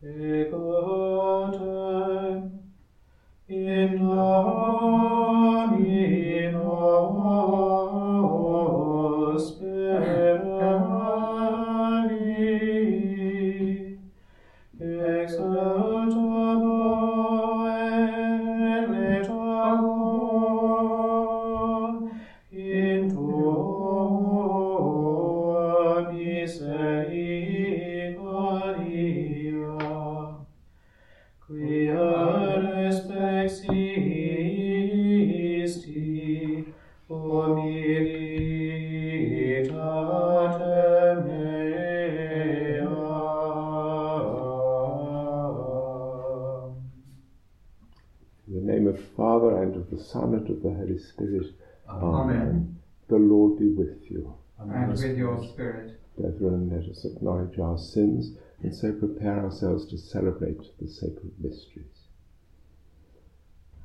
begotten Son, and of the Holy Spirit. Amen. The Lord be with you. And with your spirit. Brethren, let us acknowledge our sins and so prepare ourselves to celebrate the sacred mysteries.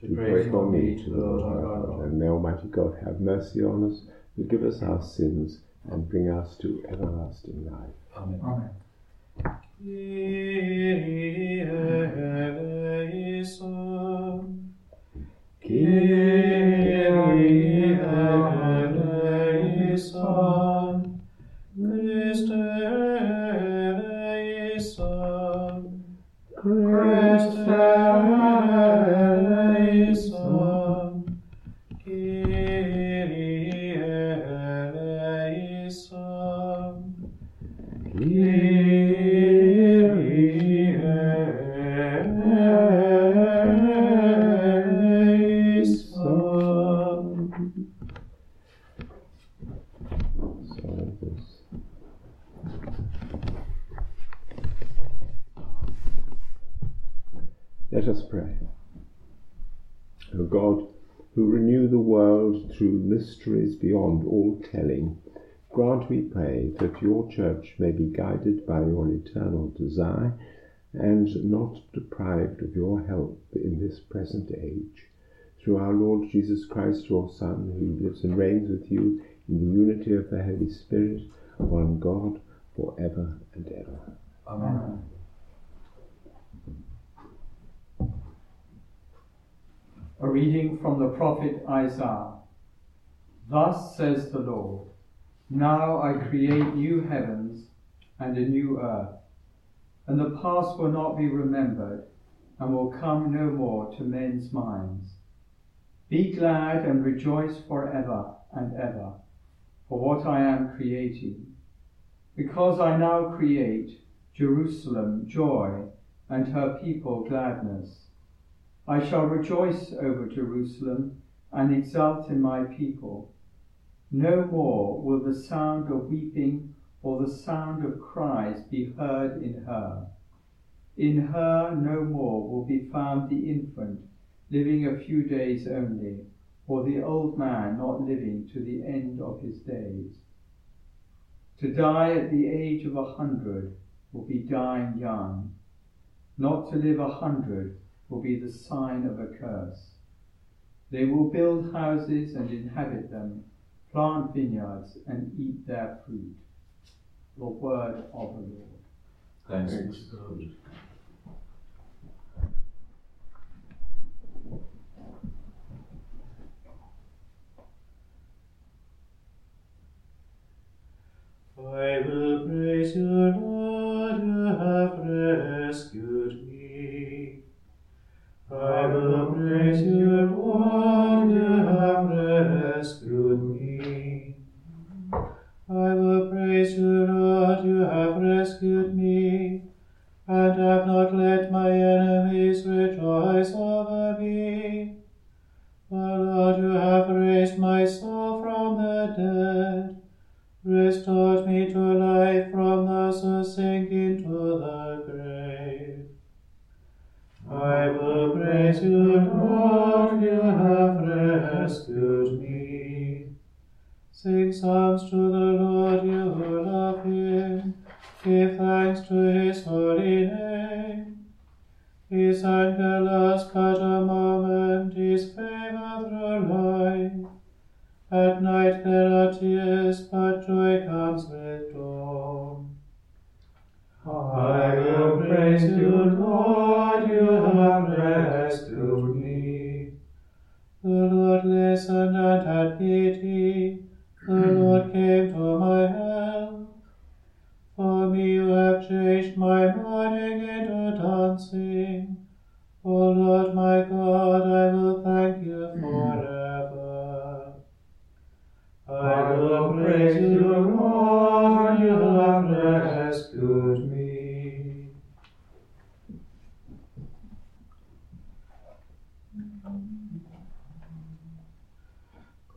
to pray for me to the Lord our God. And may Almighty God have mercy on us, forgive us our sins, and bring us to everlasting life. Amen. Amen. Kyrie eleison. Kyrie us pray. O God, who renew the world through mysteries beyond all telling, grant, we pray, that your church may be guided by your eternal desire and not deprived of your help in this present age. Through our Lord Jesus Christ, your Son, who lives and reigns with you in the unity of the Holy Spirit, one God, for ever and ever. Amen. A reading from the prophet Isaiah. Thus says the Lord Now I create new heavens and a new earth, and the past will not be remembered, and will come no more to men's minds. Be glad and rejoice forever and ever for what I am creating, because I now create Jerusalem joy and her people gladness. I shall rejoice over Jerusalem and exult in my people. No more will the sound of weeping or the sound of cries be heard in her. In her no more will be found the infant living a few days only, or the old man not living to the end of his days. To die at the age of a hundred will be dying young. Not to live a hundred will be the sign of a curse. They will build houses and inhabit them, plant vineyards and eat their fruit. The word of the Lord. Thanks be dead. Restored me to life from the so sink into the grave. I will praise you, Lord, you have rescued me. Sing psalms to the Lord, you who love him. Give thanks to his holy name. His angelos, Katamar. At night there are tears, but joy comes with dawn. I will praise you, Lord,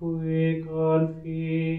Qui confidunt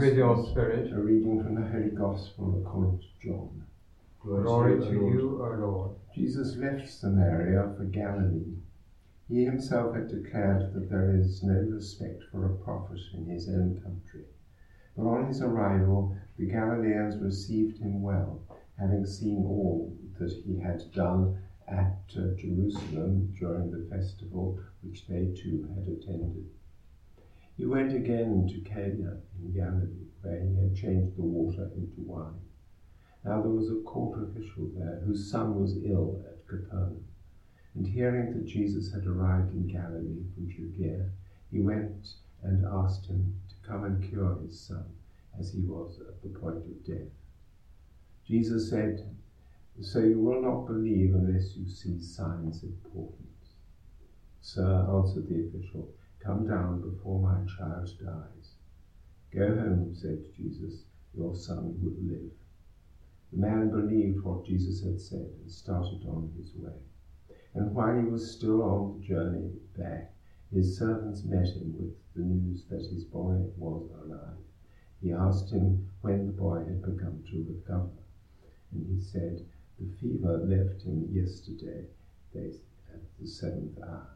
with your spirit. A reading from the Holy Gospel according to John. Glory to you, O Lord. Jesus left Samaria for Galilee. He himself had declared that there is no respect for a prophet in his own country. But on his arrival, the Galileans received him well, having seen all that he had done at uh, Jerusalem during the festival which they too had attended. He went again to Cana Galilee, where he had changed the water into wine. Now there was a court official there whose son was ill at Capernaum. And hearing that Jesus had arrived in Galilee from Judea, he went and asked him to come and cure his son, as he was at the point of death. Jesus said, So you will not believe unless you see signs of portents. Sir, answered the official, come down before my child dies. Go home, said Jesus, your son will live. The man believed what Jesus had said and started on his way. And while he was still on the journey back, his servants met him with the news that his boy was alive. He asked him when the boy had begun to recover. And he said, The fever left him yesterday at the seventh hour.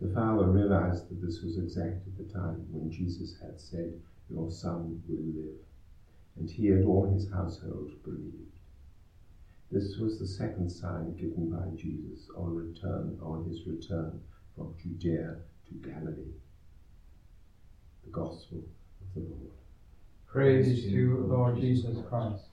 The father realized that this was exactly the time when Jesus had said, Your son will live. And he and all his household believed. This was the second sign given by Jesus on return on his return from Judea to Galilee. The Gospel of the Lord. Praise to you, Lord Jesus Christ.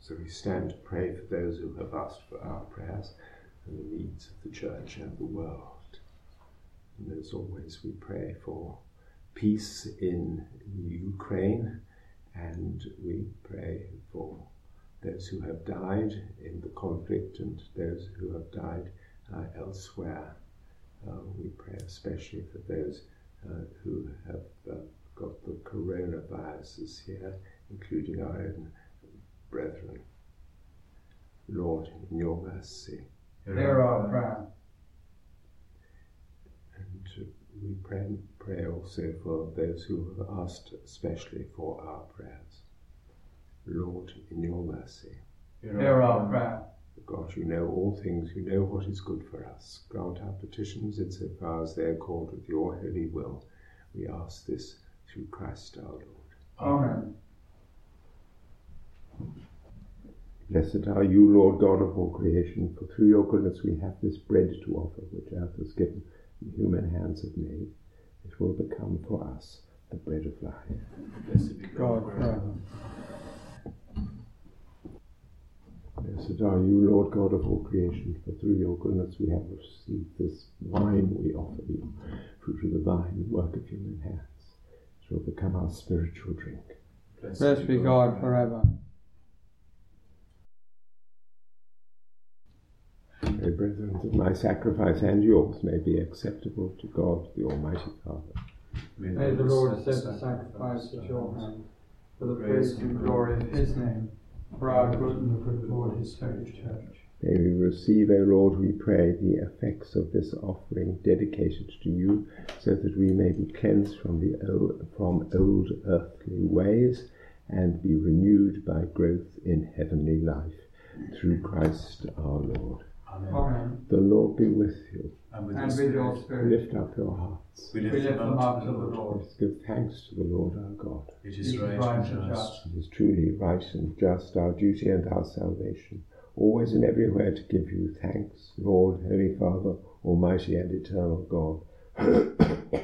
So we stand to pray for those who have asked for our prayers and the needs of the church and the world. And as always, we pray for peace in Ukraine and we pray for those who have died in the conflict and those who have died uh, elsewhere. Uh, we pray especially for those uh, who have uh, got the coronaviruses here, including our own brethren. Lord, in your mercy. Hear our prayer. And uh, we pray, pray also for those who have asked especially for our prayers. Lord, in your mercy. Hear our prayer. God, you know all things, you know what is good for us. Grant our petitions in so far as they accord with your holy will. We ask this through Christ our Lord. Amen. Blessed are you, Lord God of all creation, for through your goodness we have this bread to offer, which earth has given and human hands have made. It will become for us the bread of life. Blessed be God forever. Blessed are you, Lord God of all creation, for through your goodness we have received this wine we offer you, fruit of the vine, work of human hands. It will become our spiritual drink. Blessed be God forever. Pray, brethren, that my sacrifice and yours may be acceptable to God, the Almighty Father. May the Lord accept the sacrifice at your hand for the praise and glory of his name, for our good and the good of all his holy church. May we receive, O Lord, we pray, the effects of this offering dedicated to you, so that we may be cleansed from the old, from old earthly ways and be renewed by growth in heavenly life. Through Christ our Lord. Amen. Amen. The Lord be with you. And with, And your with your spirit, spirit, Lift up your hearts. we we lift lift them up to the Lord. Lord. Let's give thanks to the Lord our God. It It is is right right and and just. It is truly right and just, our duty and our salvation, always and everywhere to give you thanks, Lord, Holy Father, Almighty and eternal God.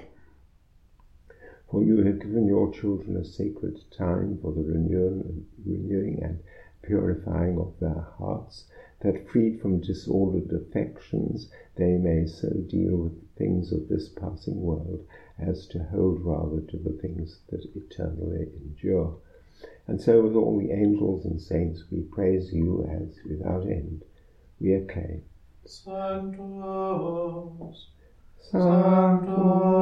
For you have given your children a sacred time for the renewing, renewing and purifying of their hearts, that freed from disordered affections, they may so deal with the things of this passing world as to hold rather to the things that eternally endure. And so, with all the angels and saints, we praise you as without end we acclaim. Sanctus, Sanctus,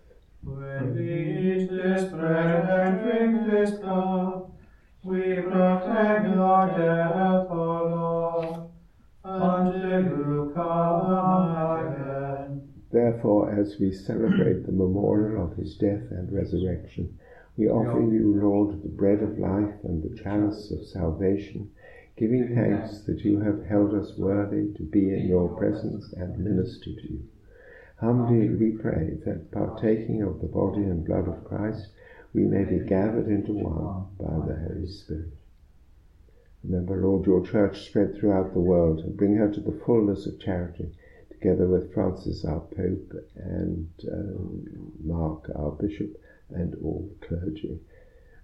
When we eat this bread and drink this cup, we proclaim your death, O Lord, until you come again. Therefore, as we celebrate the memorial of his death and resurrection, we offer you, Lord, the bread of life and the chalice of salvation, giving thanks that you have held us worthy to be in your presence and minister to you. Humbly we pray that, partaking of the body and blood of Christ, we may be gathered into one by the Holy Spirit. Remember, Lord, your church spread throughout the world and bring her to the fullness of charity, together with Francis, our Pope, and um, Mark, our Bishop, and all the clergy.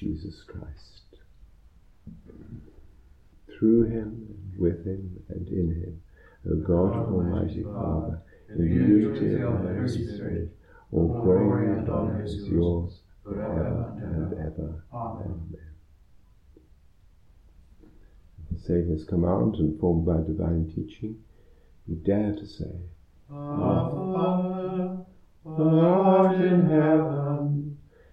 Jesus Christ. through him, and with him, and in him. O God, Almighty Father, in the unity of the Holy Spirit, all glory and honor is yours forever and ever. Amen. Amen. The Saviour's command, informed by divine teaching, we dare to say, Our Father, who art in heaven,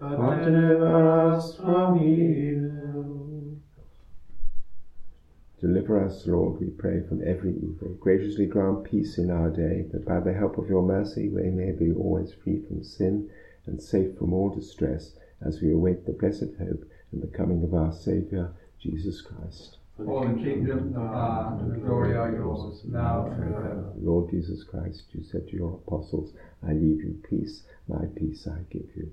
but deliver us from evil. Deliver us, Lord, we pray, from every evil. Graciously grant peace in our day, that by the help of your mercy we may be always free from sin and safe from all distress, as we await the blessed hope and the coming of our Saviour, Jesus Christ. For the kingdom, the power, and the glory are yours, now and forever. Lord Jesus Christ, you said to your apostles, I leave you peace, my peace I give you.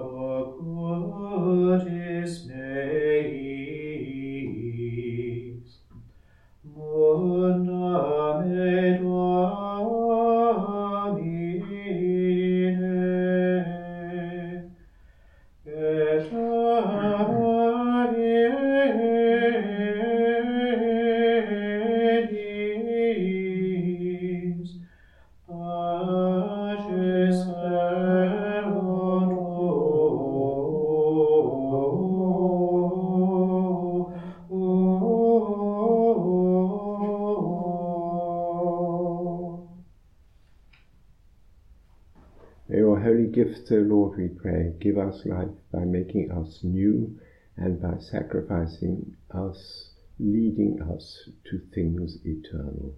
Lord, we pray, give us life by making us new and by sacrificing us, leading us to things eternal.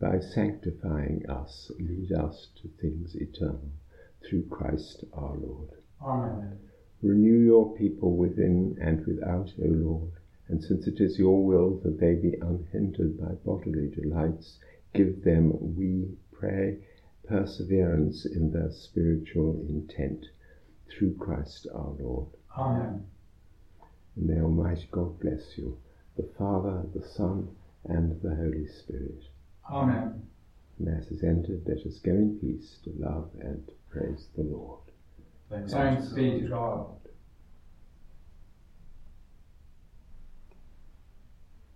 By sanctifying us, lead us to things eternal. Through Christ our Lord. Amen. Renew your people within and without, O Lord, and since it is your will that they be unhindered by bodily delights, give them, we pray, perseverance in their spiritual intent. Through Christ our Lord. Amen. And may Almighty God bless you, the Father, the Son, and the Holy Spirit. Amen. Mass is ended. Let us go in peace to love and praise the Lord. Thanks be to God.